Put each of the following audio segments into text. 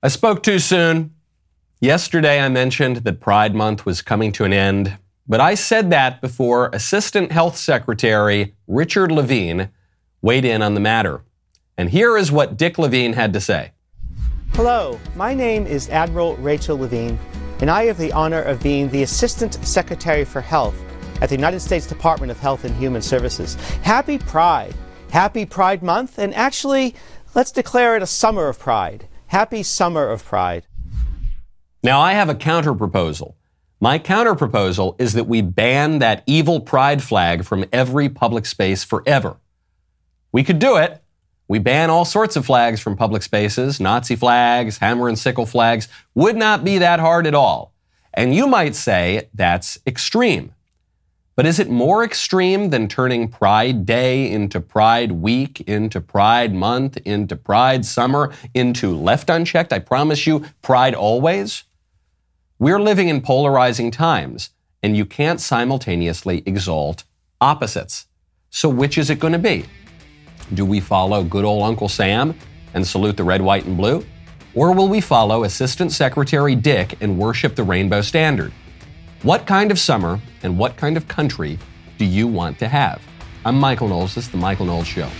I spoke too soon. Yesterday, I mentioned that Pride Month was coming to an end, but I said that before Assistant Health Secretary Richard Levine weighed in on the matter. And here is what Dick Levine had to say. Hello, my name is Admiral Rachel Levine, and I have the honor of being the Assistant Secretary for Health at the United States Department of Health and Human Services. Happy Pride! Happy Pride Month, and actually, let's declare it a summer of pride. Happy Summer of Pride. Now, I have a counter proposal. My counter proposal is that we ban that evil pride flag from every public space forever. We could do it. We ban all sorts of flags from public spaces, Nazi flags, hammer and sickle flags. Would not be that hard at all. And you might say that's extreme. But is it more extreme than turning Pride Day into Pride Week, into Pride Month, into Pride Summer, into Left Unchecked? I promise you, Pride always. We're living in polarizing times, and you can't simultaneously exalt opposites. So, which is it going to be? Do we follow good old Uncle Sam and salute the red, white, and blue? Or will we follow Assistant Secretary Dick and worship the rainbow standard? What kind of summer and what kind of country do you want to have? I'm Michael Knowles. This is The Michael Knowles Show.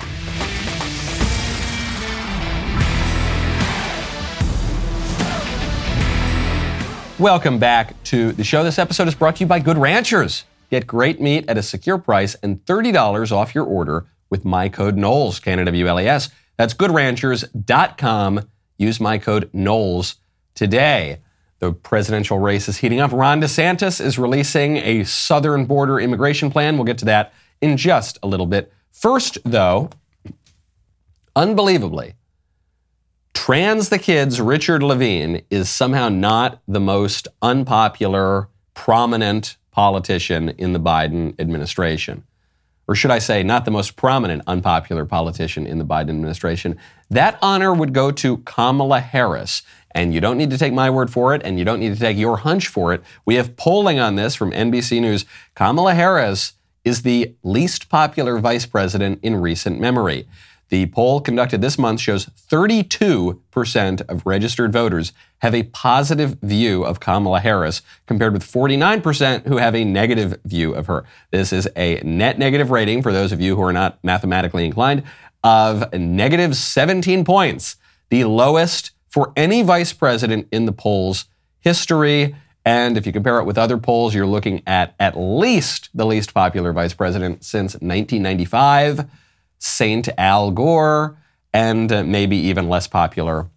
Welcome back to the show. This episode is brought to you by Good Ranchers. Get great meat at a secure price and $30 off your order with my code Knowles, K-N-W-L-E-S. That's goodranchers.com. Use my code Knowles today. The presidential race is heating up. Ron DeSantis is releasing a southern border immigration plan. We'll get to that in just a little bit. First, though, unbelievably, trans the kids Richard Levine is somehow not the most unpopular, prominent politician in the Biden administration. Or should I say, not the most prominent unpopular politician in the Biden administration. That honor would go to Kamala Harris. And you don't need to take my word for it, and you don't need to take your hunch for it. We have polling on this from NBC News. Kamala Harris is the least popular vice president in recent memory. The poll conducted this month shows 32% of registered voters have a positive view of Kamala Harris, compared with 49% who have a negative view of her. This is a net negative rating for those of you who are not mathematically inclined of negative 17 points, the lowest for any vice president in the polls history. And if you compare it with other polls, you're looking at at least the least popular vice president since 1995, Saint Al Gore, and uh, maybe even less popular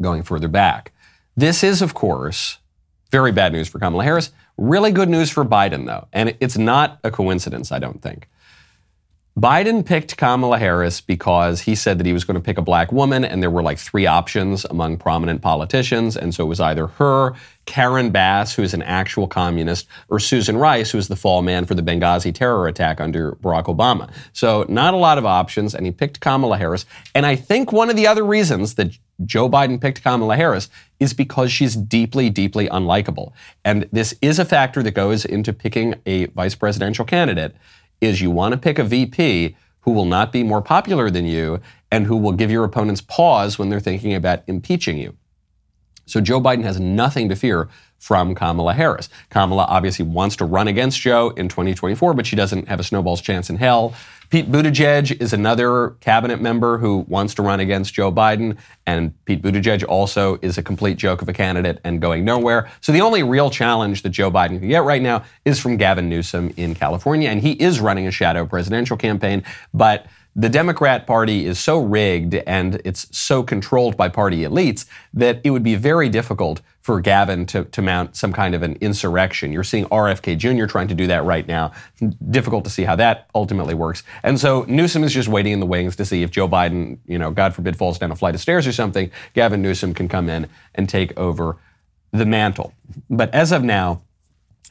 going further back. This is, of course, very bad news for Kamala Harris. Really good news for Biden, though. And it's not a coincidence, I don't think. Biden picked Kamala Harris because he said that he was going to pick a black woman, and there were like three options among prominent politicians. And so it was either her, Karen Bass, who's an actual communist, or Susan Rice, who's the fall man for the Benghazi terror attack under Barack Obama. So not a lot of options, and he picked Kamala Harris. And I think one of the other reasons that Joe Biden picked Kamala Harris is because she's deeply, deeply unlikable. And this is a factor that goes into picking a vice presidential candidate is you want to pick a VP who will not be more popular than you and who will give your opponents pause when they're thinking about impeaching you. So Joe Biden has nothing to fear from Kamala Harris. Kamala obviously wants to run against Joe in 2024, but she doesn't have a snowball's chance in hell. Pete Buttigieg is another cabinet member who wants to run against Joe Biden, and Pete Buttigieg also is a complete joke of a candidate and going nowhere. So the only real challenge that Joe Biden can get right now is from Gavin Newsom in California, and he is running a shadow presidential campaign, but the Democrat Party is so rigged and it's so controlled by party elites that it would be very difficult for Gavin to, to mount some kind of an insurrection. You're seeing RFK Jr. trying to do that right now. Difficult to see how that ultimately works. And so Newsom is just waiting in the wings to see if Joe Biden, you know, God forbid, falls down a flight of stairs or something, Gavin Newsom can come in and take over the mantle. But as of now,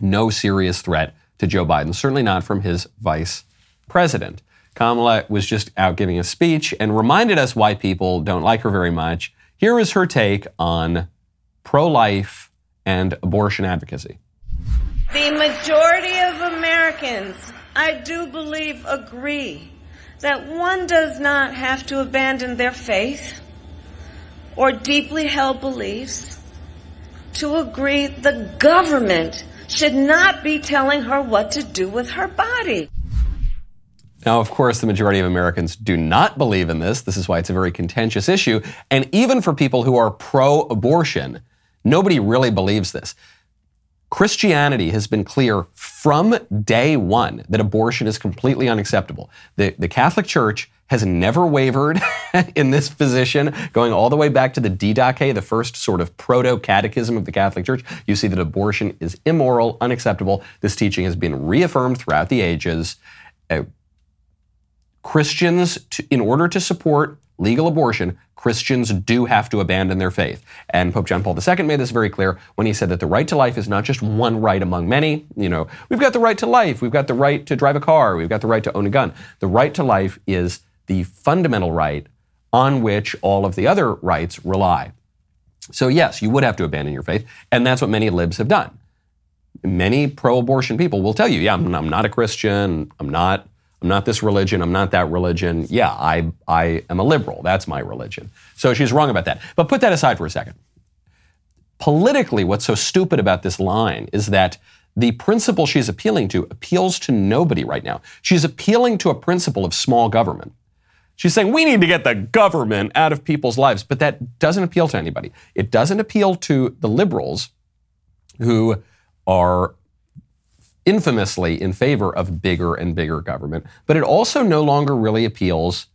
no serious threat to Joe Biden, certainly not from his vice president. Kamala was just out giving a speech and reminded us why people don't like her very much. Here is her take on pro life and abortion advocacy. The majority of Americans, I do believe, agree that one does not have to abandon their faith, or deeply held beliefs to agree the government should not be telling her what to do with her body. Now, of course, the majority of Americans do not believe in this. This is why it's a very contentious issue. And even for people who are pro abortion, nobody really believes this. Christianity has been clear from day one that abortion is completely unacceptable. The, the Catholic Church has never wavered in this position, going all the way back to the Didache, the first sort of proto catechism of the Catholic Church. You see that abortion is immoral, unacceptable. This teaching has been reaffirmed throughout the ages. Uh, Christians, to, in order to support legal abortion, Christians do have to abandon their faith. And Pope John Paul II made this very clear when he said that the right to life is not just one right among many. You know, we've got the right to life, we've got the right to drive a car, we've got the right to own a gun. The right to life is the fundamental right on which all of the other rights rely. So, yes, you would have to abandon your faith, and that's what many libs have done. Many pro abortion people will tell you, yeah, I'm, I'm not a Christian, I'm not I'm not this religion. I'm not that religion. Yeah, I, I am a liberal. That's my religion. So she's wrong about that. But put that aside for a second. Politically, what's so stupid about this line is that the principle she's appealing to appeals to nobody right now. She's appealing to a principle of small government. She's saying we need to get the government out of people's lives, but that doesn't appeal to anybody. It doesn't appeal to the liberals who are infamously in favor of bigger and bigger government, but it also no longer really appeals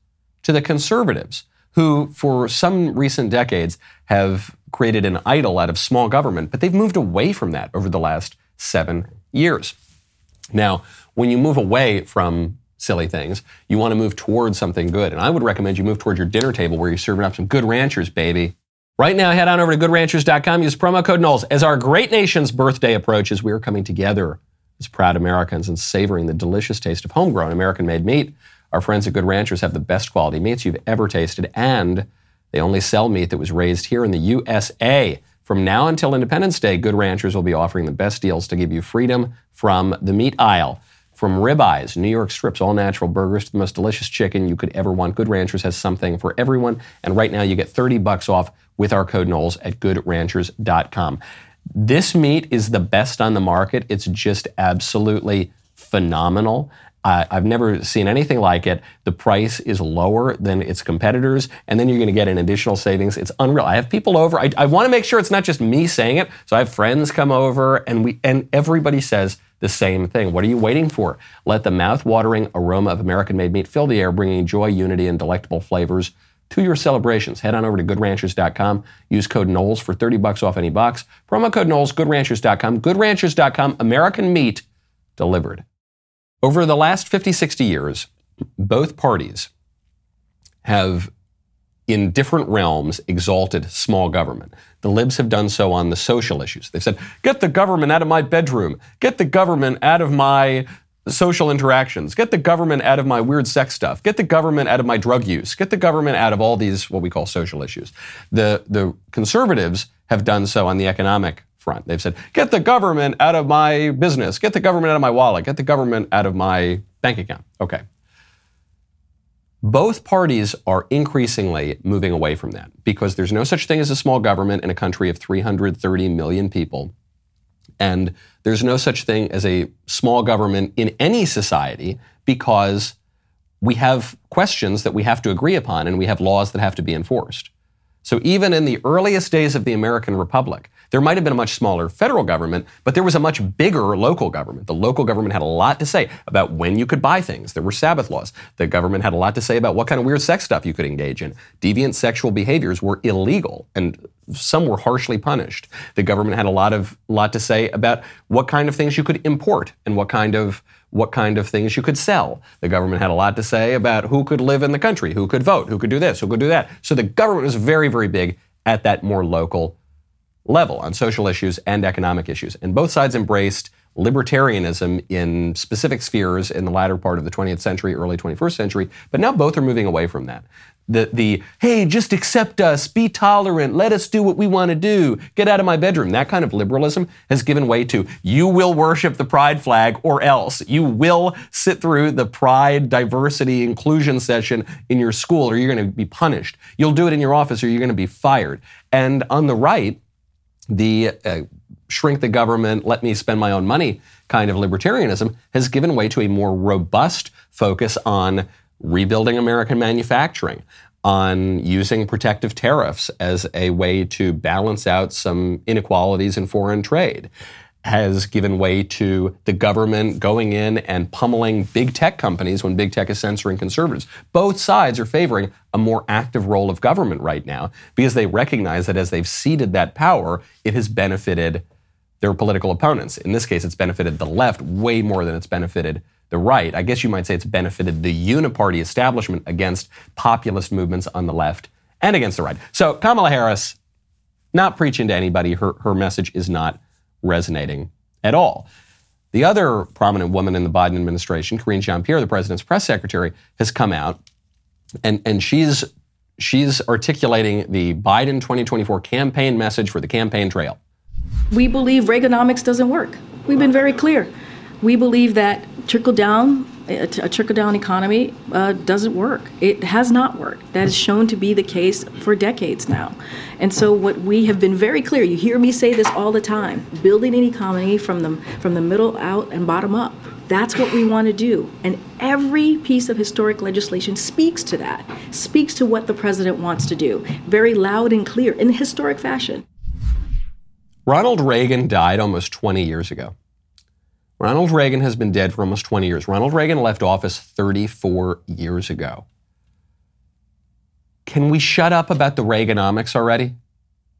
to the conservatives, who for some recent decades have created an idol out of small government, but they've moved away from that over the last seven years. Now, when you move away from silly things, you want to move towards something good. And I would recommend you move towards your dinner table where you're serving up some good ranchers, baby. Right now, head on over to goodranchers.com, use promo code Knowles. As our great nation's birthday approaches, we are coming together as proud Americans and savoring the delicious taste of homegrown American made meat. Our friends at Good Ranchers have the best quality meats you've ever tasted, and they only sell meat that was raised here in the USA. From now until Independence Day, Good Ranchers will be offering the best deals to give you freedom from the meat aisle. From ribeyes, New York strips, all natural burgers to the most delicious chicken you could ever want, Good Ranchers has something for everyone. And right now you get 30 bucks off with our code Knowles at goodranchers.com. This meat is the best on the market. It's just absolutely phenomenal. Uh, I've never seen anything like it. The price is lower than its competitors, and then you're going to get an additional savings. It's unreal. I have people over. I, I want to make sure it's not just me saying it. So I have friends come over, and we and everybody says the same thing. What are you waiting for? Let the mouth-watering aroma of American-made meat fill the air, bringing joy, unity, and delectable flavors to your celebrations. Head on over to goodranchers.com. Use code Knowles for 30 bucks off any box. Promo code Knowles, goodranchers.com. Goodranchers.com, American meat delivered. Over the last 50, 60 years, both parties have, in different realms, exalted small government. The libs have done so on the social issues. They've said, get the government out of my bedroom, get the government out of my social interactions. Get the government out of my weird sex stuff. Get the government out of my drug use. Get the government out of all these what we call social issues. The the conservatives have done so on the economic front. They've said, "Get the government out of my business. Get the government out of my wallet. Get the government out of my bank account." Okay. Both parties are increasingly moving away from that because there's no such thing as a small government in a country of 330 million people and there's no such thing as a small government in any society because we have questions that we have to agree upon and we have laws that have to be enforced. So even in the earliest days of the American Republic, there might have been a much smaller federal government, but there was a much bigger local government. The local government had a lot to say about when you could buy things. There were Sabbath laws. The government had a lot to say about what kind of weird sex stuff you could engage in. Deviant sexual behaviors were illegal and some were harshly punished. The government had a lot of lot to say about what kind of things you could import and what kind of what kind of things you could sell. The government had a lot to say about who could live in the country, who could vote, who could do this, who could do that. So the government was very, very big at that more local level on social issues and economic issues. And both sides embraced libertarianism in specific spheres in the latter part of the 20th century, early 21st century, but now both are moving away from that. The, the hey, just accept us, be tolerant, let us do what we want to do, get out of my bedroom. That kind of liberalism has given way to you will worship the pride flag or else. You will sit through the pride, diversity, inclusion session in your school or you're going to be punished. You'll do it in your office or you're going to be fired. And on the right, the uh, shrink the government, let me spend my own money kind of libertarianism has given way to a more robust focus on rebuilding American manufacturing, on using protective tariffs as a way to balance out some inequalities in foreign trade. Has given way to the government going in and pummeling big tech companies when big tech is censoring conservatives. Both sides are favoring a more active role of government right now because they recognize that as they've ceded that power, it has benefited their political opponents. In this case, it's benefited the left way more than it's benefited the right. I guess you might say it's benefited the uniparty establishment against populist movements on the left and against the right. So Kamala Harris, not preaching to anybody, her, her message is not resonating at all. The other prominent woman in the Biden administration, Karine Jean-Pierre, the president's press secretary, has come out and, and she's she's articulating the Biden 2024 campaign message for the campaign trail. We believe Reaganomics doesn't work. We've been very clear. We believe that trickle down, a, trickle down economy uh, doesn't work. It has not worked. That is shown to be the case for decades now. And so, what we have been very clear. You hear me say this all the time: building an economy from the from the middle out and bottom up. That's what we want to do. And every piece of historic legislation speaks to that, speaks to what the president wants to do, very loud and clear in historic fashion. Ronald Reagan died almost 20 years ago. Ronald Reagan has been dead for almost 20 years. Ronald Reagan left office 34 years ago. Can we shut up about the Reaganomics already?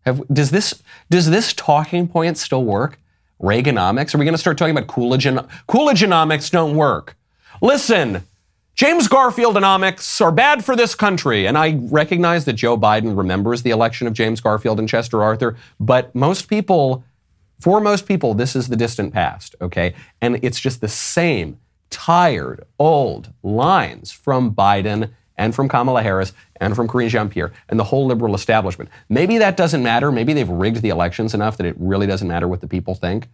Have, does this does this talking point still work? Reaganomics? Are we going to start talking about Coolidge? Coolidgeonomics don't work. Listen, James Garfieldonomics are bad for this country. And I recognize that Joe Biden remembers the election of James Garfield and Chester Arthur, but most people, for most people, this is the distant past, okay? And it's just the same tired, old lines from Biden and from Kamala Harris and from Karine Jean-Pierre and the whole liberal establishment. Maybe that doesn't matter. Maybe they've rigged the elections enough that it really doesn't matter what the people think.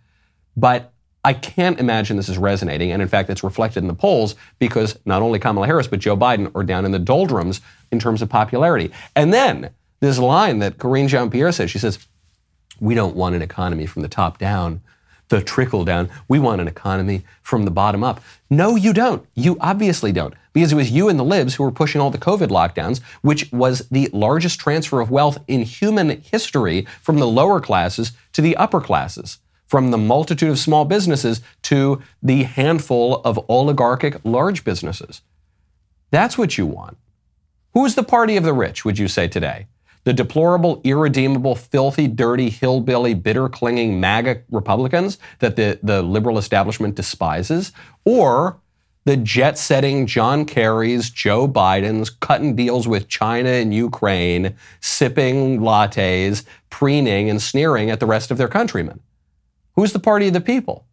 But I can't imagine this is resonating. And in fact, it's reflected in the polls because not only Kamala Harris, but Joe Biden are down in the doldrums in terms of popularity. And then this line that Karine Jean Pierre says she says, We don't want an economy from the top down, the trickle down. We want an economy from the bottom up. No, you don't. You obviously don't. Because it was you and the libs who were pushing all the COVID lockdowns, which was the largest transfer of wealth in human history from the lower classes to the upper classes from the multitude of small businesses to the handful of oligarchic large businesses. That's what you want. Who is the party of the rich, would you say today? The deplorable, irredeemable, filthy, dirty, hillbilly, bitter clinging MAGA Republicans that the, the liberal establishment despises? Or the jet setting John Kerry's, Joe Biden's, cutting deals with China and Ukraine, sipping lattes, preening and sneering at the rest of their countrymen? Who's the party of the people?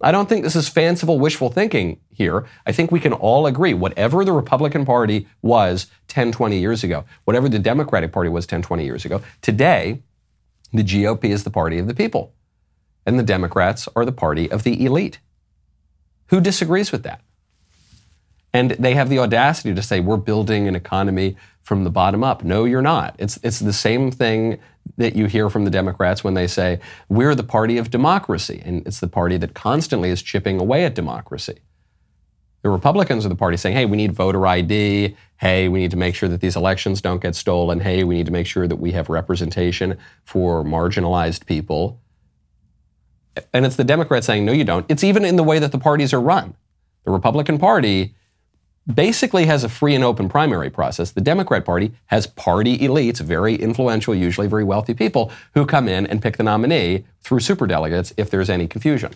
I don't think this is fanciful, wishful thinking here. I think we can all agree whatever the Republican Party was 10, 20 years ago, whatever the Democratic Party was 10, 20 years ago, today, the GOP is the party of the people. And the Democrats are the party of the elite. Who disagrees with that? And they have the audacity to say, we're building an economy from the bottom up. No, you're not. It's, it's the same thing that you hear from the Democrats when they say, we're the party of democracy. And it's the party that constantly is chipping away at democracy. The Republicans are the party saying, hey, we need voter ID. Hey, we need to make sure that these elections don't get stolen. Hey, we need to make sure that we have representation for marginalized people. And it's the Democrats saying, no, you don't. It's even in the way that the parties are run. The Republican Party basically has a free and open primary process. The Democrat Party has party elites, very influential, usually very wealthy people, who come in and pick the nominee through superdelegates if there's any confusion.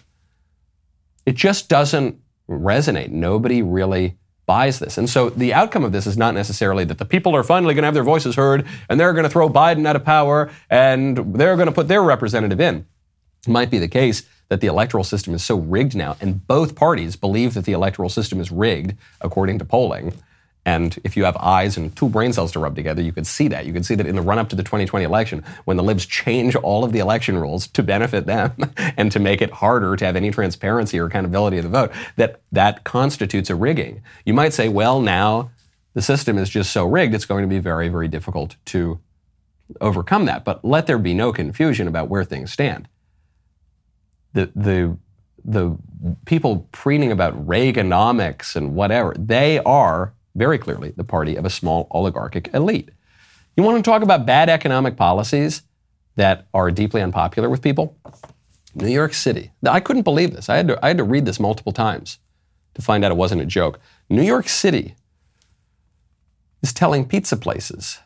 It just doesn't resonate. Nobody really buys this. And so the outcome of this is not necessarily that the people are finally going to have their voices heard and they're going to throw Biden out of power and they're going to put their representative in. It might be the case that the electoral system is so rigged now, and both parties believe that the electoral system is rigged according to polling. And if you have eyes and two brain cells to rub together, you could see that. You could see that in the run up to the 2020 election, when the libs change all of the election rules to benefit them and to make it harder to have any transparency or accountability of the vote, that that constitutes a rigging. You might say, well, now the system is just so rigged, it's going to be very, very difficult to overcome that. But let there be no confusion about where things stand. The, the, the people preening about Reaganomics and whatever, they are very clearly the party of a small oligarchic elite. You want to talk about bad economic policies that are deeply unpopular with people? New York City. I couldn't believe this. I had to, I had to read this multiple times to find out it wasn't a joke. New York City is telling pizza places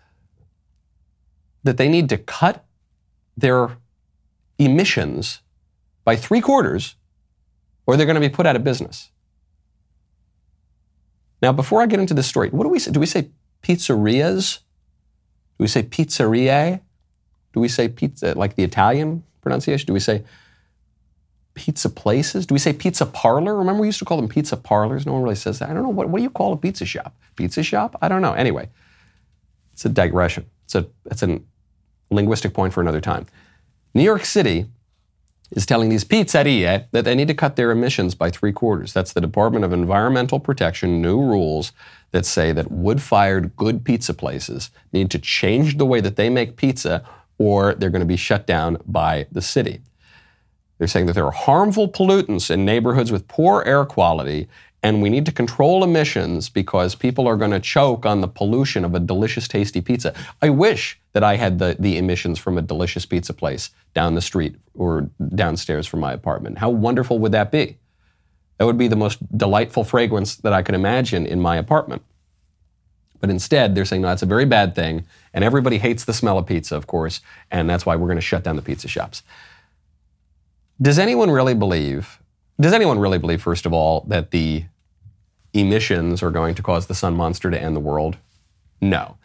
that they need to cut their emissions by three quarters or they're going to be put out of business. Now, before I get into this story, what do we say? Do we say pizzerias? Do we say pizzeria? Do we say pizza, like the Italian pronunciation? Do we say pizza places? Do we say pizza parlor? Remember, we used to call them pizza parlors. No one really says that. I don't know. What, what do you call a pizza shop? Pizza shop? I don't know. Anyway, it's a digression. It's a, it's a linguistic point for another time. New York City is telling these pizzerie that they need to cut their emissions by three quarters. That's the Department of Environmental Protection new rules that say that wood fired good pizza places need to change the way that they make pizza or they're going to be shut down by the city. They're saying that there are harmful pollutants in neighborhoods with poor air quality and we need to control emissions because people are going to choke on the pollution of a delicious, tasty pizza. I wish that I had the, the emissions from a delicious pizza place down the street or downstairs from my apartment. How wonderful would that be? That would be the most delightful fragrance that I could imagine in my apartment. But instead, they're saying, no, that's a very bad thing. And everybody hates the smell of pizza, of course. And that's why we're going to shut down the pizza shops. Does anyone really believe, does anyone really believe, first of all, that the emissions are going to cause the sun monster to end the world? No.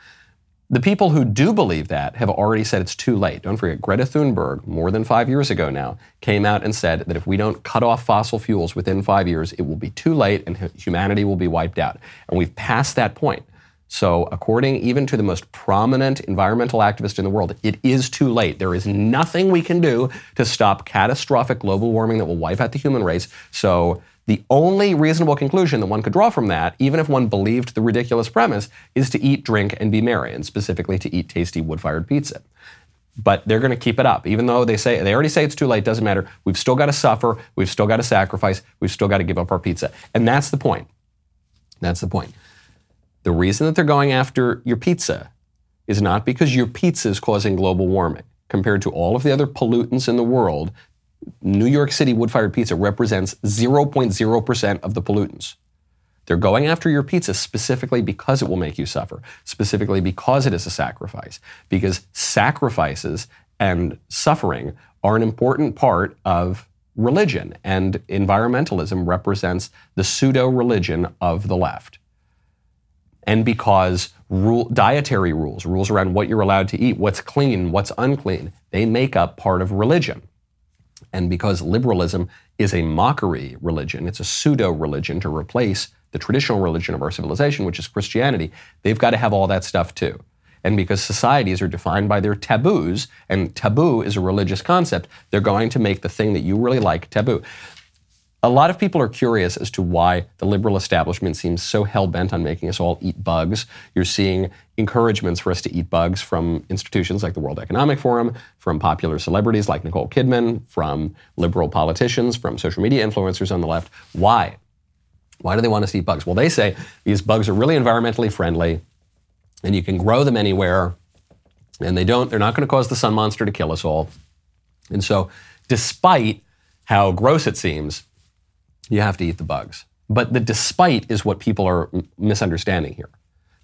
The people who do believe that have already said it's too late. Don't forget, Greta Thunberg, more than five years ago now, came out and said that if we don't cut off fossil fuels within five years, it will be too late and humanity will be wiped out. And we've passed that point. So, according even to the most prominent environmental activist in the world, it is too late. There is nothing we can do to stop catastrophic global warming that will wipe out the human race. So, the only reasonable conclusion that one could draw from that, even if one believed the ridiculous premise, is to eat, drink, and be merry, and specifically to eat tasty wood fired pizza. But they're going to keep it up. Even though they say they already say it's too late, doesn't matter. We've still got to suffer, we've still got to sacrifice, we've still got to give up our pizza. And that's the point. That's the point. The reason that they're going after your pizza is not because your pizza is causing global warming. Compared to all of the other pollutants in the world, New York City wood fired pizza represents 0.0% of the pollutants. They're going after your pizza specifically because it will make you suffer, specifically because it is a sacrifice, because sacrifices and suffering are an important part of religion, and environmentalism represents the pseudo religion of the left. And because rule, dietary rules, rules around what you're allowed to eat, what's clean, what's unclean, they make up part of religion. And because liberalism is a mockery religion, it's a pseudo religion to replace the traditional religion of our civilization, which is Christianity, they've got to have all that stuff too. And because societies are defined by their taboos, and taboo is a religious concept, they're going to make the thing that you really like taboo. A lot of people are curious as to why the liberal establishment seems so hell bent on making us all eat bugs. You're seeing encouragements for us to eat bugs from institutions like the World Economic Forum, from popular celebrities like Nicole Kidman, from liberal politicians, from social media influencers on the left. Why? Why do they want us to eat bugs? Well, they say these bugs are really environmentally friendly and you can grow them anywhere and they don't they're not going to cause the sun monster to kill us all. And so, despite how gross it seems, you have to eat the bugs. But the despite is what people are misunderstanding here.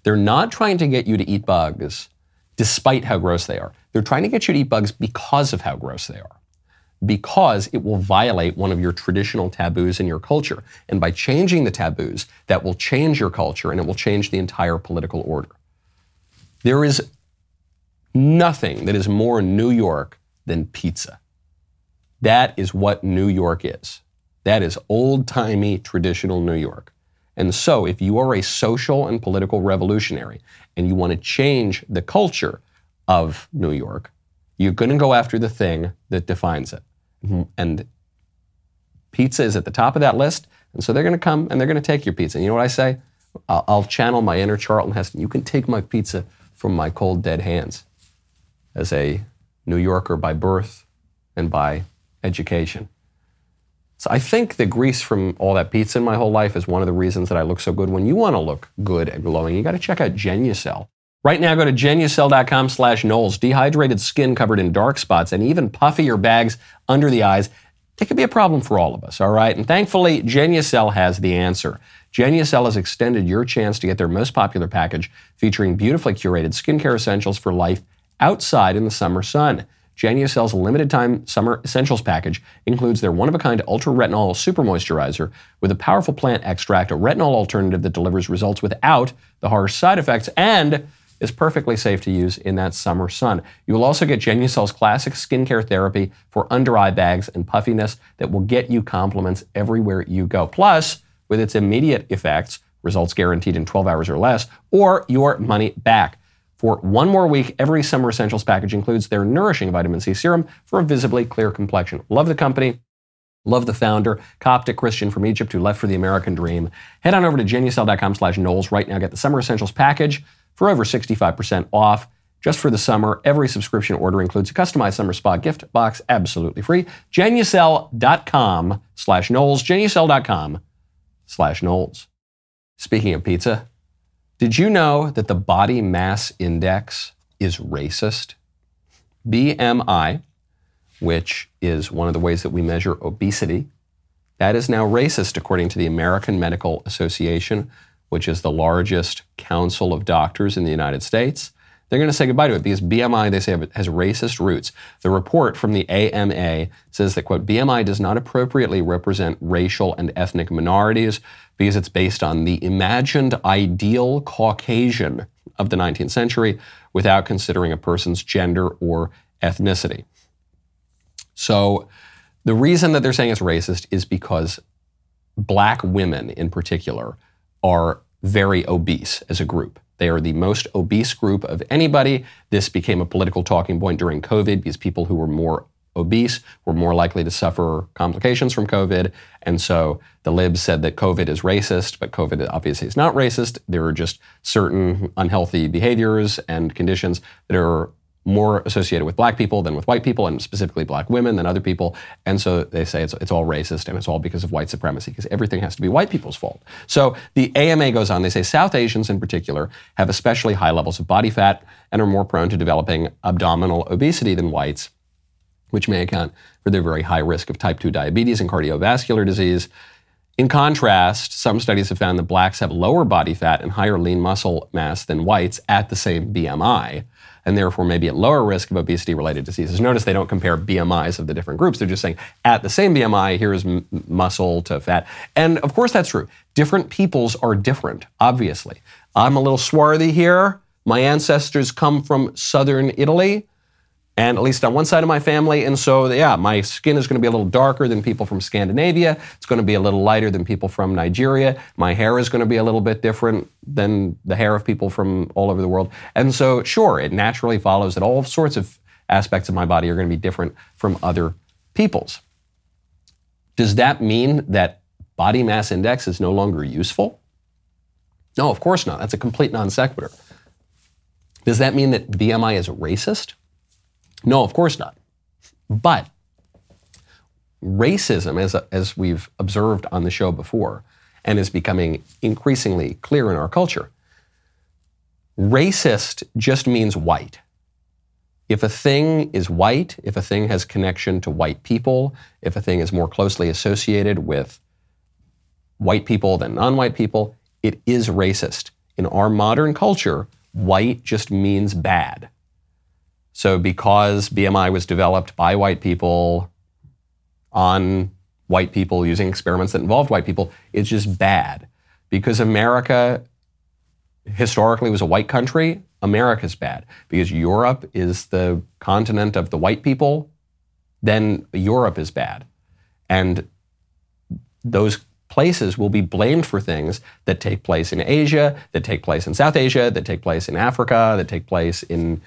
They're not trying to get you to eat bugs despite how gross they are. They're trying to get you to eat bugs because of how gross they are. Because it will violate one of your traditional taboos in your culture. And by changing the taboos, that will change your culture and it will change the entire political order. There is nothing that is more New York than pizza. That is what New York is. That is old timey, traditional New York. And so, if you are a social and political revolutionary and you want to change the culture of New York, you're going to go after the thing that defines it. Mm-hmm. And pizza is at the top of that list. And so they're going to come and they're going to take your pizza. And you know what I say? I'll, I'll channel my inner Charlton Heston. You can take my pizza from my cold, dead hands as a New Yorker by birth and by education. So I think the grease from all that pizza in my whole life is one of the reasons that I look so good. When you want to look good and glowing, you got to check out Genucel. Right now, go to genucel.com slash Knowles. Dehydrated skin covered in dark spots and even puffier bags under the eyes. It could be a problem for all of us, all right? And thankfully, Genucel has the answer. Genucel has extended your chance to get their most popular package featuring beautifully curated skincare essentials for life outside in the summer sun. Genucel's limited time summer essentials package includes their one of a kind ultra retinol super moisturizer with a powerful plant extract, a retinol alternative that delivers results without the harsh side effects, and is perfectly safe to use in that summer sun. You will also get Genucel's classic skincare therapy for under eye bags and puffiness that will get you compliments everywhere you go. Plus, with its immediate effects, results guaranteed in 12 hours or less, or your money back. For one more week, every Summer Essentials package includes their nourishing vitamin C serum for a visibly clear complexion. Love the company. Love the founder, Coptic Christian from Egypt who left for the American dream. Head on over to genucel.com slash Knowles right now. Get the Summer Essentials package for over 65% off. Just for the summer, every subscription order includes a customized summer spa gift box, absolutely free. Genucel.com slash Knowles. Genucel.com slash Knowles. Speaking of pizza, did you know that the body mass index is racist? BMI, which is one of the ways that we measure obesity, that is now racist according to the American Medical Association, which is the largest council of doctors in the United States. They're going to say goodbye to it because BMI, they say, has racist roots. The report from the AMA says that, quote, BMI does not appropriately represent racial and ethnic minorities because it's based on the imagined ideal Caucasian of the 19th century without considering a person's gender or ethnicity. So the reason that they're saying it's racist is because black women in particular are very obese as a group. They are the most obese group of anybody. This became a political talking point during COVID because people who were more obese were more likely to suffer complications from COVID. And so the libs said that COVID is racist, but COVID obviously is not racist. There are just certain unhealthy behaviors and conditions that are more associated with black people than with white people, and specifically black women than other people. And so they say it's, it's all racist and it's all because of white supremacy, because everything has to be white people's fault. So the AMA goes on, they say South Asians in particular have especially high levels of body fat and are more prone to developing abdominal obesity than whites which may account for their very high risk of type 2 diabetes and cardiovascular disease. In contrast, some studies have found that blacks have lower body fat and higher lean muscle mass than whites at the same BMI, and therefore may be at lower risk of obesity related diseases. Notice they don't compare BMIs of the different groups. They're just saying at the same BMI, here's m- muscle to fat. And of course, that's true. Different peoples are different, obviously. I'm a little swarthy here. My ancestors come from southern Italy and at least on one side of my family. And so, yeah, my skin is going to be a little darker than people from Scandinavia. It's going to be a little lighter than people from Nigeria. My hair is going to be a little bit different than the hair of people from all over the world. And so, sure, it naturally follows that all sorts of aspects of my body are going to be different from other people's. Does that mean that body mass index is no longer useful? No, of course not. That's a complete non sequitur. Does that mean that BMI is racist? No, of course not. But racism, as, as we've observed on the show before, and is becoming increasingly clear in our culture, racist just means white. If a thing is white, if a thing has connection to white people, if a thing is more closely associated with white people than non white people, it is racist. In our modern culture, white just means bad. So, because BMI was developed by white people on white people using experiments that involved white people, it's just bad. Because America historically was a white country, America's bad. Because Europe is the continent of the white people, then Europe is bad. And those places will be blamed for things that take place in Asia, that take place in South Asia, that take place in Africa, that take place in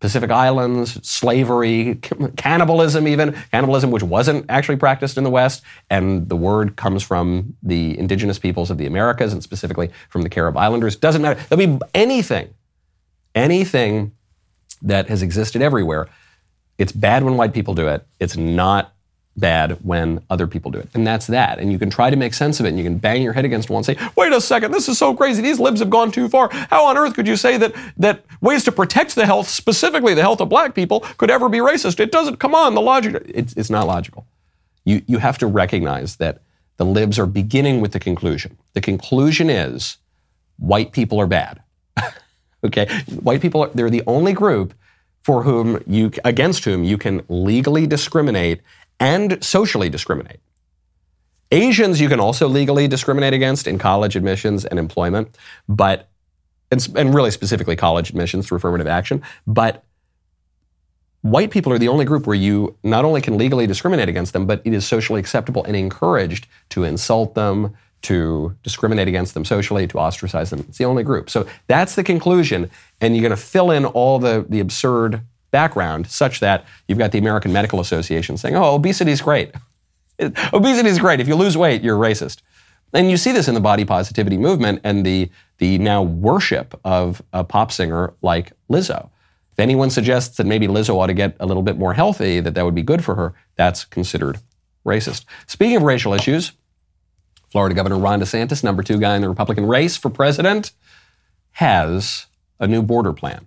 Pacific Islands, slavery, cannibalism, even cannibalism, which wasn't actually practiced in the West. And the word comes from the indigenous peoples of the Americas and specifically from the Carib Islanders. Doesn't matter. There'll be anything, anything that has existed everywhere. It's bad when white people do it. It's not bad when other people do it. And that's that. And you can try to make sense of it and you can bang your head against one and say, wait a second, this is so crazy. These libs have gone too far. How on earth could you say that, that ways to protect the health, specifically the health of black people, could ever be racist? It doesn't, come on, the logic, it's, it's not logical. You, you have to recognize that the libs are beginning with the conclusion. The conclusion is white people are bad. okay? White people, are, they're the only group for whom you, against whom you can legally discriminate and socially discriminate. Asians, you can also legally discriminate against in college admissions and employment, but and, and, really specifically college admissions through affirmative action. But white people are the only group where you not only can legally discriminate against them, but it is socially acceptable and encouraged to insult them, to discriminate against them socially, to ostracize them. It's the only group. So that's the conclusion, and you're going to fill in all the the absurd background such that you've got the American Medical Association saying, oh, obesity is great. obesity is great. If you lose weight, you're racist. And you see this in the body positivity movement and the, the now worship of a pop singer like Lizzo. If anyone suggests that maybe Lizzo ought to get a little bit more healthy, that that would be good for her, that's considered racist. Speaking of racial issues, Florida Governor Ron DeSantis, number two guy in the Republican race for president, has a new border plan.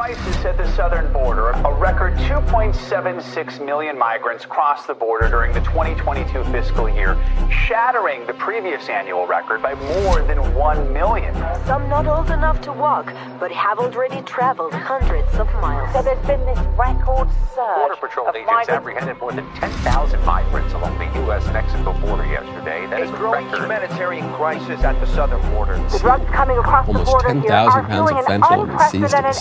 The crisis at the southern border, a record 2.76 million migrants crossed the border during the 2022 fiscal year, shattering the previous annual record by more than 1 million. Some not old enough to walk, but have already traveled hundreds of miles. So there's been this record surge. Border Patrol agents migrants. apprehended more than 10,000 migrants along the U.S.-Mexico border yesterday. That a is a growing record. humanitarian crisis at the southern border. The drugs coming across Almost the border 10, here are fueling an unprecedented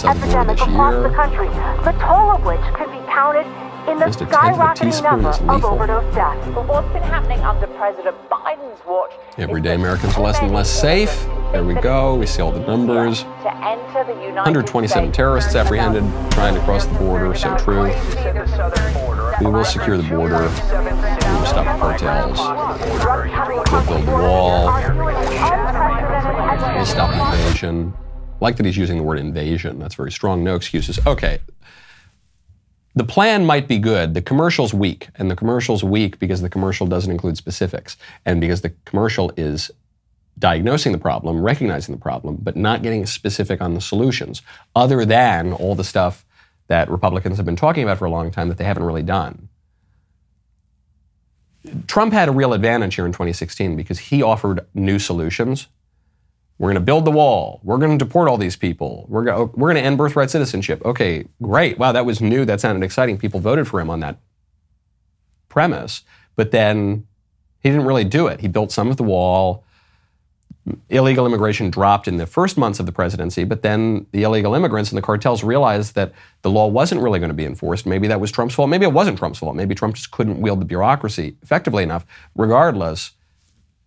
epidemic across the country, the toll of which could be counted in the skyrocketing number of overdose deaths. But what's been happening under President Biden's watch? Every day Americans are less and less safe. There we go. We see all the numbers. 127 terrorists apprehended trying to cross the border. So true. We will secure the border. We will stop the cartels. We'll build the wall. We'll stop the invasion like that he's using the word invasion. That's very strong. No excuses. Okay. The plan might be good. The commercial's weak. And the commercial's weak because the commercial doesn't include specifics. And because the commercial is diagnosing the problem, recognizing the problem, but not getting specific on the solutions, other than all the stuff that Republicans have been talking about for a long time that they haven't really done. Trump had a real advantage here in 2016 because he offered new solutions we're going to build the wall. We're going to deport all these people. We're going we're going to end birthright citizenship. Okay, great. Wow, that was new. That sounded exciting. People voted for him on that premise. But then he didn't really do it. He built some of the wall. Illegal immigration dropped in the first months of the presidency, but then the illegal immigrants and the cartels realized that the law wasn't really going to be enforced. Maybe that was Trump's fault. Maybe it wasn't Trump's fault. Maybe Trump just couldn't wield the bureaucracy effectively enough. Regardless,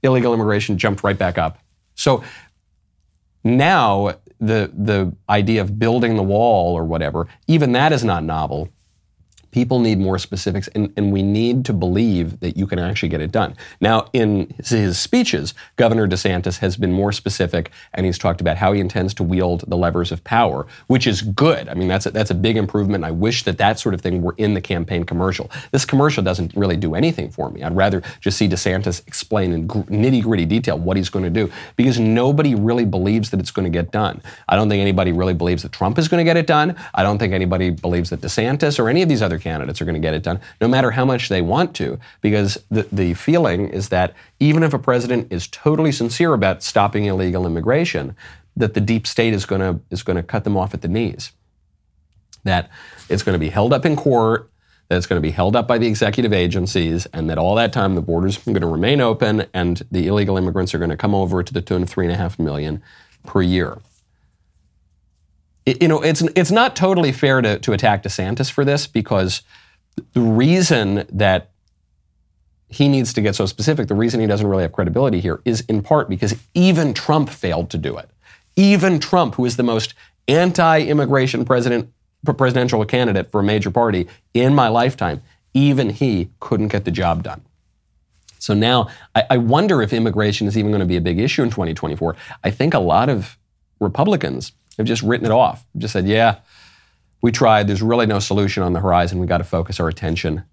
illegal immigration jumped right back up. So now, the, the idea of building the wall or whatever, even that is not novel. People need more specifics, and, and we need to believe that you can actually get it done. Now, in his speeches, Governor DeSantis has been more specific, and he's talked about how he intends to wield the levers of power, which is good. I mean, that's a, that's a big improvement. I wish that that sort of thing were in the campaign commercial. This commercial doesn't really do anything for me. I'd rather just see DeSantis explain in nitty gritty detail what he's going to do, because nobody really believes that it's going to get done. I don't think anybody really believes that Trump is going to get it done. I don't think anybody believes that DeSantis or any of these other candidates are going to get it done, no matter how much they want to, because the, the feeling is that even if a president is totally sincere about stopping illegal immigration, that the deep state is going to is going to cut them off at the knees. That it's going to be held up in court, that it's going to be held up by the executive agencies, and that all that time the borders are going to remain open and the illegal immigrants are going to come over to the tune of three and a half million per year you know, it's it's not totally fair to, to attack DeSantis for this because the reason that he needs to get so specific, the reason he doesn't really have credibility here is in part because even Trump failed to do it. Even Trump, who is the most anti-immigration president presidential candidate for a major party in my lifetime, even he couldn't get the job done. So now I, I wonder if immigration is even going to be a big issue in 2024. I think a lot of Republicans have just written it off, just said, yeah, we tried. There's really no solution on the horizon. We got to focus our attention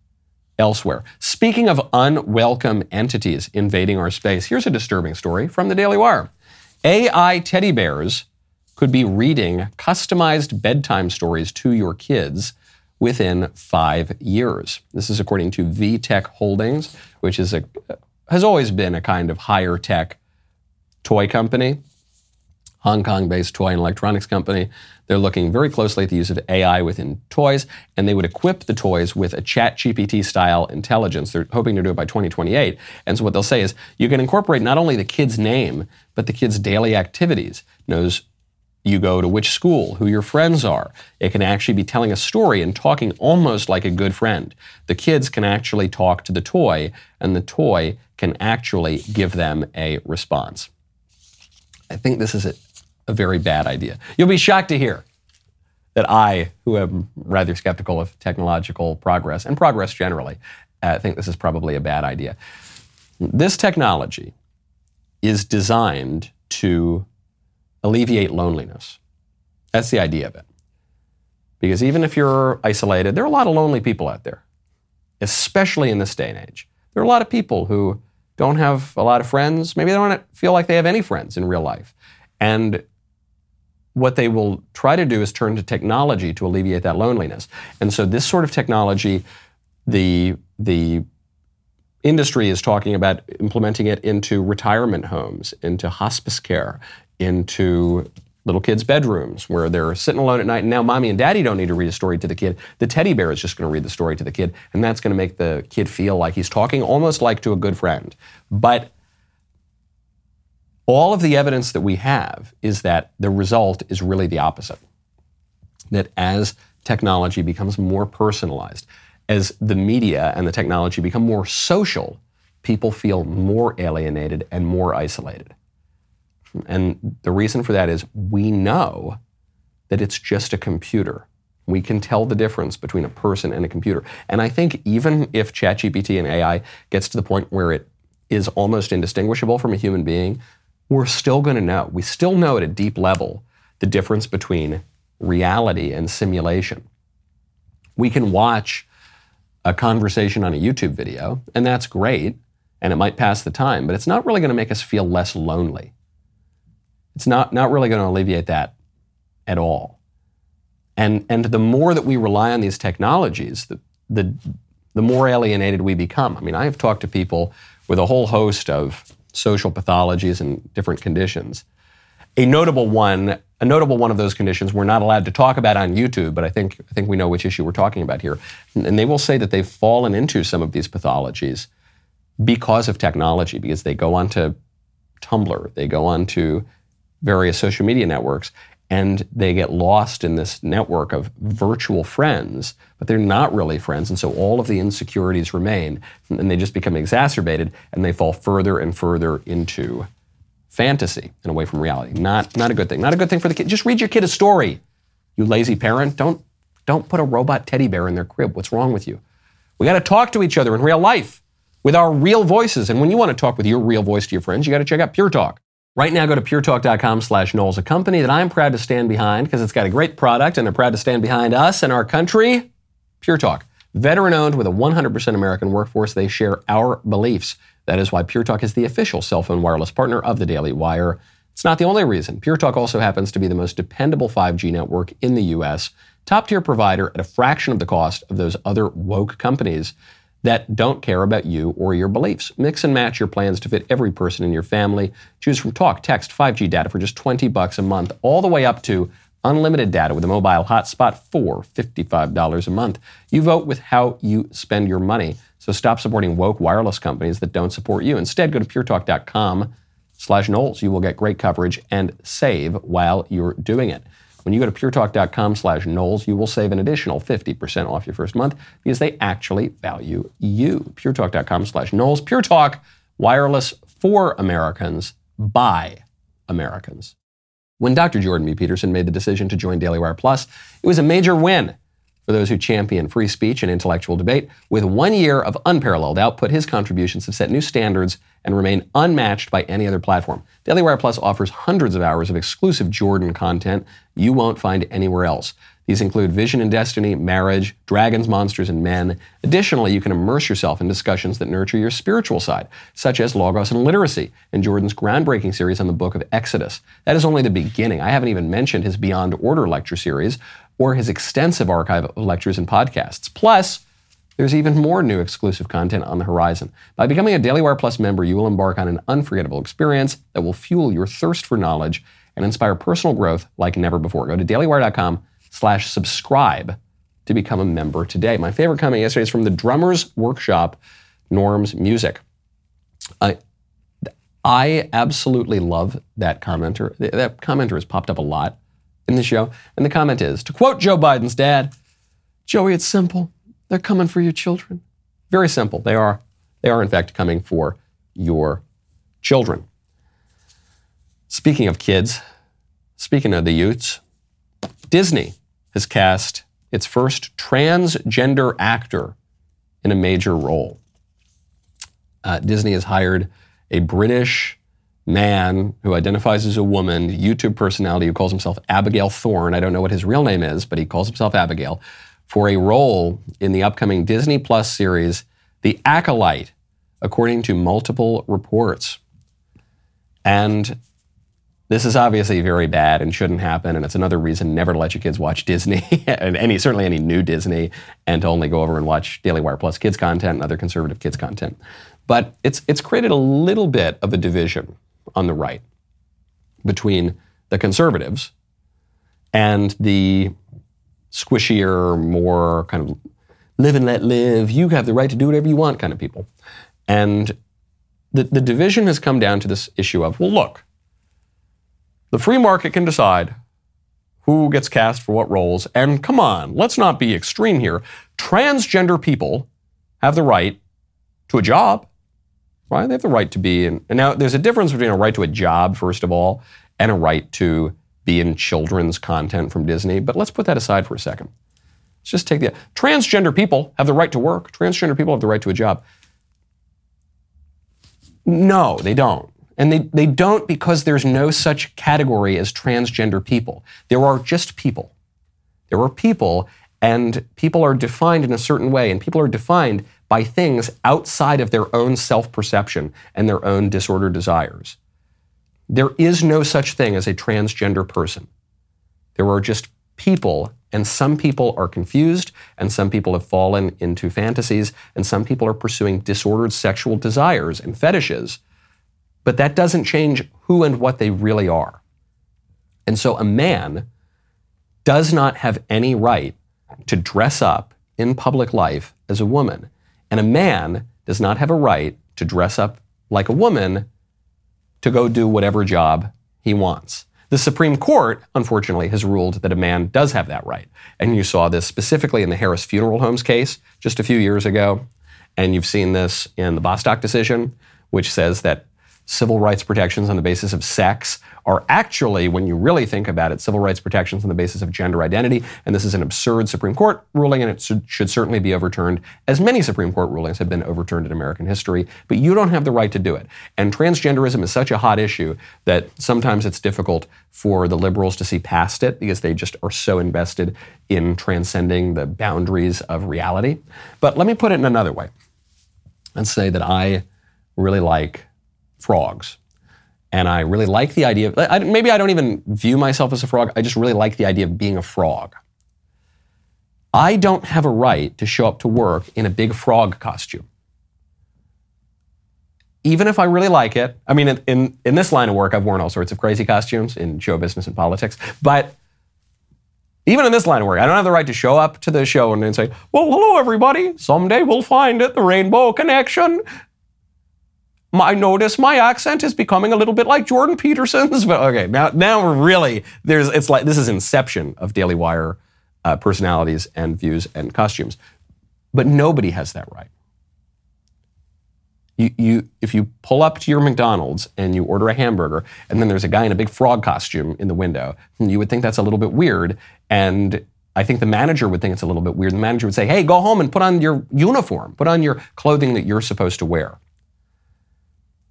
elsewhere. Speaking of unwelcome entities invading our space, here's a disturbing story from the Daily Wire. AI teddy bears could be reading customized bedtime stories to your kids within five years. This is according to VTech Holdings, which is a has always been a kind of higher tech toy company. Hong Kong based toy and electronics company. They're looking very closely at the use of AI within toys, and they would equip the toys with a ChatGPT style intelligence. They're hoping to do it by 2028. And so what they'll say is you can incorporate not only the kid's name, but the kid's daily activities. Knows you go to which school, who your friends are. It can actually be telling a story and talking almost like a good friend. The kids can actually talk to the toy, and the toy can actually give them a response. I think this is a, a very bad idea. You'll be shocked to hear that I, who am rather skeptical of technological progress and progress generally, uh, think this is probably a bad idea. This technology is designed to alleviate loneliness. That's the idea of it. Because even if you're isolated, there are a lot of lonely people out there, especially in this day and age. There are a lot of people who don't have a lot of friends. Maybe they don't feel like they have any friends in real life. And what they will try to do is turn to technology to alleviate that loneliness. And so this sort of technology, the the industry is talking about implementing it into retirement homes, into hospice care, into little kids' bedrooms where they're sitting alone at night. And now mommy and daddy don't need to read a story to the kid. The teddy bear is just going to read the story to the kid. And that's going to make the kid feel like he's talking almost like to a good friend. But all of the evidence that we have is that the result is really the opposite. That as technology becomes more personalized, as the media and the technology become more social, people feel more alienated and more isolated. And the reason for that is we know that it's just a computer. We can tell the difference between a person and a computer. And I think even if ChatGPT and AI gets to the point where it is almost indistinguishable from a human being, we're still going to know. We still know at a deep level the difference between reality and simulation. We can watch a conversation on a YouTube video, and that's great, and it might pass the time, but it's not really going to make us feel less lonely. It's not, not really going to alleviate that at all. And, and the more that we rely on these technologies, the, the, the more alienated we become. I mean, I have talked to people with a whole host of social pathologies and different conditions. A notable one, a notable one of those conditions we're not allowed to talk about on YouTube, but I think I think we know which issue we're talking about here. And they will say that they've fallen into some of these pathologies because of technology, because they go onto Tumblr, they go onto various social media networks, and they get lost in this network of virtual friends, but they're not really friends. And so all of the insecurities remain, and they just become exacerbated, and they fall further and further into fantasy and away from reality. Not, not a good thing. Not a good thing for the kid. Just read your kid a story. You lazy parent, don't, don't put a robot teddy bear in their crib. What's wrong with you? We got to talk to each other in real life with our real voices. And when you want to talk with your real voice to your friends, you got to check out Pure Talk. Right now, go to puretalk.com slash Knowles, a company that I'm proud to stand behind because it's got a great product and they're proud to stand behind us and our country. Pure Talk. Veteran owned with a 100% American workforce, they share our beliefs. That is why Pure Talk is the official cell phone wireless partner of the Daily Wire. It's not the only reason. Pure Talk also happens to be the most dependable 5G network in the U.S., top tier provider at a fraction of the cost of those other woke companies that don't care about you or your beliefs. Mix and match your plans to fit every person in your family. Choose from talk, text, 5G data for just 20 bucks a month, all the way up to unlimited data with a mobile hotspot for $55 a month. You vote with how you spend your money. So stop supporting woke wireless companies that don't support you. Instead, go to puretalk.com slash Knowles. You will get great coverage and save while you're doing it. When you go to puretalk.com slash Knowles, you will save an additional 50% off your first month because they actually value you. puretalk.com slash Knowles. Pure Talk, wireless for Americans by Americans. When Dr. Jordan B. Peterson made the decision to join Daily Wire Plus, it was a major win for those who champion free speech and intellectual debate. With one year of unparalleled output, his contributions have set new standards and remain unmatched by any other platform. Daily Wire Plus offers hundreds of hours of exclusive Jordan content you won't find anywhere else. These include Vision and Destiny, Marriage, Dragons, Monsters, and Men. Additionally, you can immerse yourself in discussions that nurture your spiritual side, such as Logos and Literacy, and Jordan's groundbreaking series on the book of Exodus. That is only the beginning. I haven't even mentioned his Beyond Order lecture series or his extensive archive of lectures and podcasts. Plus, there's even more new exclusive content on the horizon. By becoming a Daily Wire Plus member, you will embark on an unforgettable experience that will fuel your thirst for knowledge and inspire personal growth like never before. Go to dailywire.com slash subscribe to become a member today. My favorite comment yesterday is from the Drummers Workshop, Norms Music. I, absolutely love that commenter. That commenter has popped up a lot in the show. And the comment is to quote Joe Biden's dad, Joey, it's simple. They're coming for your children. Very simple. They are, they are in fact coming for your children. Speaking of kids, speaking of the youths, Disney has cast its first transgender actor in a major role. Uh, Disney has hired a British man who identifies as a woman, YouTube personality who calls himself Abigail Thorn. I don't know what his real name is, but he calls himself Abigail for a role in the upcoming Disney Plus series, The Acolyte, according to multiple reports. And this is obviously very bad and shouldn't happen, and it's another reason never to let your kids watch Disney, and any certainly any new Disney, and to only go over and watch Daily Wire Plus kids content and other conservative kids content. But it's it's created a little bit of a division on the right between the conservatives and the squishier, more kind of live and let live, you have the right to do whatever you want kind of people. And the, the division has come down to this issue of, well, look, the free market can decide who gets cast for what roles. And come on, let's not be extreme here. Transgender people have the right to a job, right? They have the right to be in. And now there's a difference between a right to a job, first of all, and a right to be in children's content from Disney. But let's put that aside for a second. Let's just take the transgender people have the right to work. Transgender people have the right to a job. No, they don't. And they, they don't because there's no such category as transgender people. There are just people. There are people, and people are defined in a certain way, and people are defined by things outside of their own self perception and their own disordered desires. There is no such thing as a transgender person. There are just people, and some people are confused, and some people have fallen into fantasies, and some people are pursuing disordered sexual desires and fetishes but that doesn't change who and what they really are. And so a man does not have any right to dress up in public life as a woman. And a man does not have a right to dress up like a woman to go do whatever job he wants. The Supreme Court, unfortunately, has ruled that a man does have that right. And you saw this specifically in the Harris Funeral Homes case just a few years ago. And you've seen this in the Bostock decision, which says that civil rights protections on the basis of sex are actually, when you really think about it, civil rights protections on the basis of gender identity. And this is an absurd Supreme Court ruling, and it should certainly be overturned, as many Supreme Court rulings have been overturned in American history. But you don't have the right to do it. And transgenderism is such a hot issue that sometimes it's difficult for the liberals to see past it because they just are so invested in transcending the boundaries of reality. But let me put it in another way and say that I really like frogs. And I really like the idea of, I, maybe I don't even view myself as a frog, I just really like the idea of being a frog. I don't have a right to show up to work in a big frog costume. Even if I really like it, I mean, in, in, in this line of work, I've worn all sorts of crazy costumes in show business and politics, but even in this line of work, I don't have the right to show up to the show and then say, well, hello, everybody. Someday we'll find it, the Rainbow Connection. I notice my accent is becoming a little bit like Jordan Peterson's. But okay, now now we're really there's it's like this is inception of Daily Wire uh, personalities and views and costumes. But nobody has that right. You, you, if you pull up to your McDonald's and you order a hamburger, and then there's a guy in a big frog costume in the window, you would think that's a little bit weird. And I think the manager would think it's a little bit weird. The manager would say, hey, go home and put on your uniform, put on your clothing that you're supposed to wear.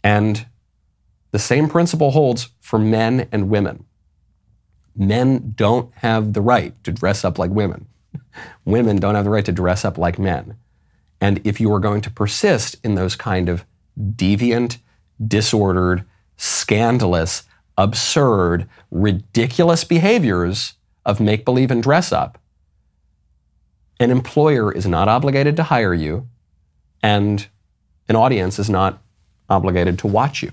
And the same principle holds for men and women. Men don't have the right to dress up like women. women don't have the right to dress up like men. And if you are going to persist in those kind of deviant, disordered, scandalous, absurd, ridiculous behaviors of make believe and dress up, an employer is not obligated to hire you, and an audience is not obligated to watch you.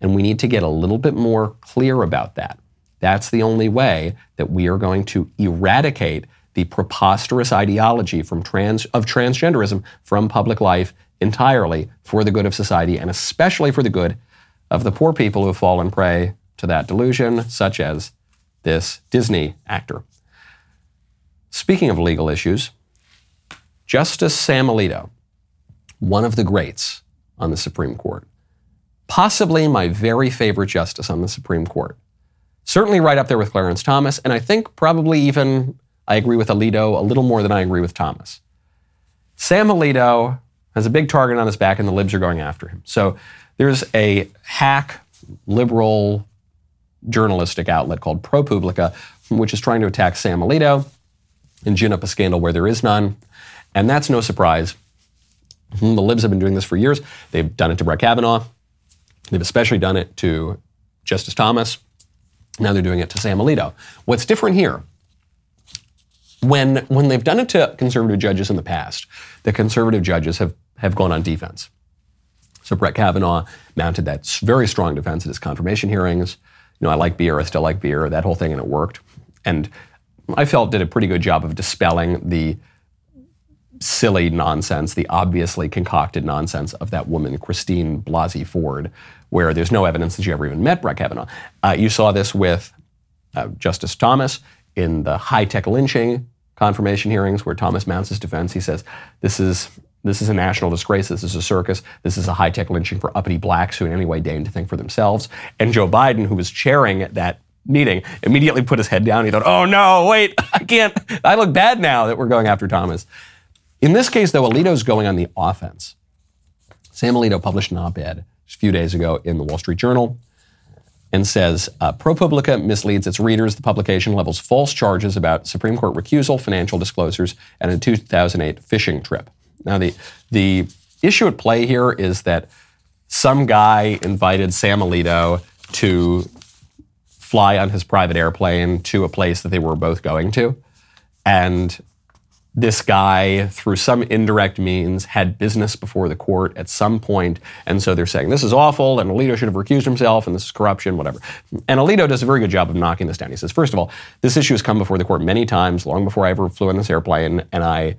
And we need to get a little bit more clear about that. That's the only way that we are going to eradicate the preposterous ideology from trans, of transgenderism from public life entirely for the good of society and especially for the good of the poor people who have fallen prey to that delusion, such as this Disney actor. Speaking of legal issues, Justice Sam Alito, one of the greats on the Supreme Court, possibly my very favorite justice on the Supreme Court, certainly right up there with Clarence Thomas, and I think probably even I agree with Alito a little more than I agree with Thomas. Sam Alito has a big target on his back, and the libs are going after him. So there's a hack liberal journalistic outlet called ProPublica, which is trying to attack Sam Alito and gin up a scandal where there is none. And that's no surprise. Mm-hmm. The libs have been doing this for years. They've done it to Brett Kavanaugh. They've especially done it to Justice Thomas. Now they're doing it to Sam Alito. What's different here when when they've done it to conservative judges in the past, the conservative judges have have gone on defense. So Brett Kavanaugh mounted that very strong defense at his confirmation hearings. You know, I like beer, I still like beer, that whole thing, and it worked. And I felt did a pretty good job of dispelling the silly nonsense, the obviously concocted nonsense of that woman, Christine Blasey Ford, where there's no evidence that she ever even met Brett Kavanaugh. Uh, you saw this with uh, Justice Thomas in the high tech lynching confirmation hearings where Thomas mounts his defense. He says, This is this is a national disgrace. This is a circus. This is a high tech lynching for uppity blacks who in any way deign to think for themselves. And Joe Biden, who was chairing that meeting, immediately put his head down. He thought, oh no, wait, I can't, I look bad now that we're going after Thomas. In this case, though, Alito's going on the offense. Sam Alito published an op ed a few days ago in the Wall Street Journal and says uh, ProPublica misleads its readers. The publication levels false charges about Supreme Court recusal, financial disclosures, and a 2008 fishing trip. Now, the, the issue at play here is that some guy invited Sam Alito to fly on his private airplane to a place that they were both going to. And this guy, through some indirect means, had business before the court at some point, and so they're saying this is awful, and Alito should have recused himself, and this is corruption, whatever. And Alito does a very good job of knocking this down. He says, first of all, this issue has come before the court many times, long before I ever flew on this airplane, and I,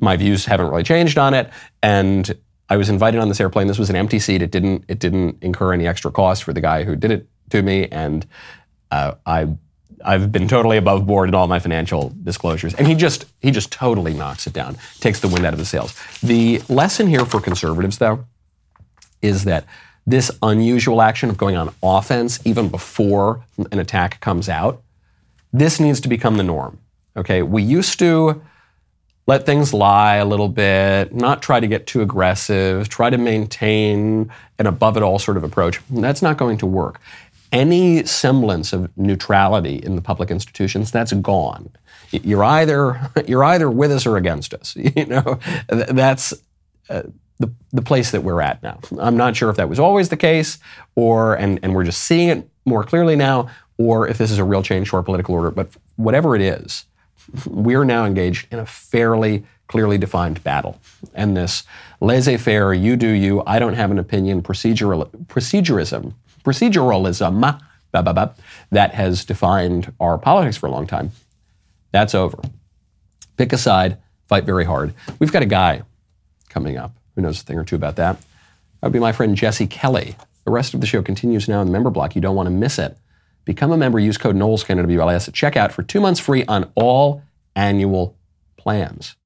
my views haven't really changed on it, and I was invited on this airplane. This was an empty seat. It didn't, it didn't incur any extra cost for the guy who did it to me, and uh, I I've been totally above board in all my financial disclosures. And he just he just totally knocks it down, takes the wind out of the sails. The lesson here for conservatives, though, is that this unusual action of going on offense even before an attack comes out, this needs to become the norm. Okay, we used to let things lie a little bit, not try to get too aggressive, try to maintain an above it all sort of approach. That's not going to work any semblance of neutrality in the public institutions, that's gone. You're either you're either with us or against us. You know, that's uh, the the place that we're at now. I'm not sure if that was always the case, or and and we're just seeing it more clearly now, or if this is a real change to our political order. But whatever it is, we're now engaged in a fairly clearly defined battle. And this laissez-faire, you do you, I don't have an opinion, procedural procedurism proceduralism that has defined our politics for a long time, that's over. Pick a side, fight very hard. We've got a guy coming up who knows a thing or two about that. That would be my friend Jesse Kelly. The rest of the show continues now in the member block. You don't want to miss it. Become a member. Use code K-N-O-W-L-S at checkout for two months free on all annual plans.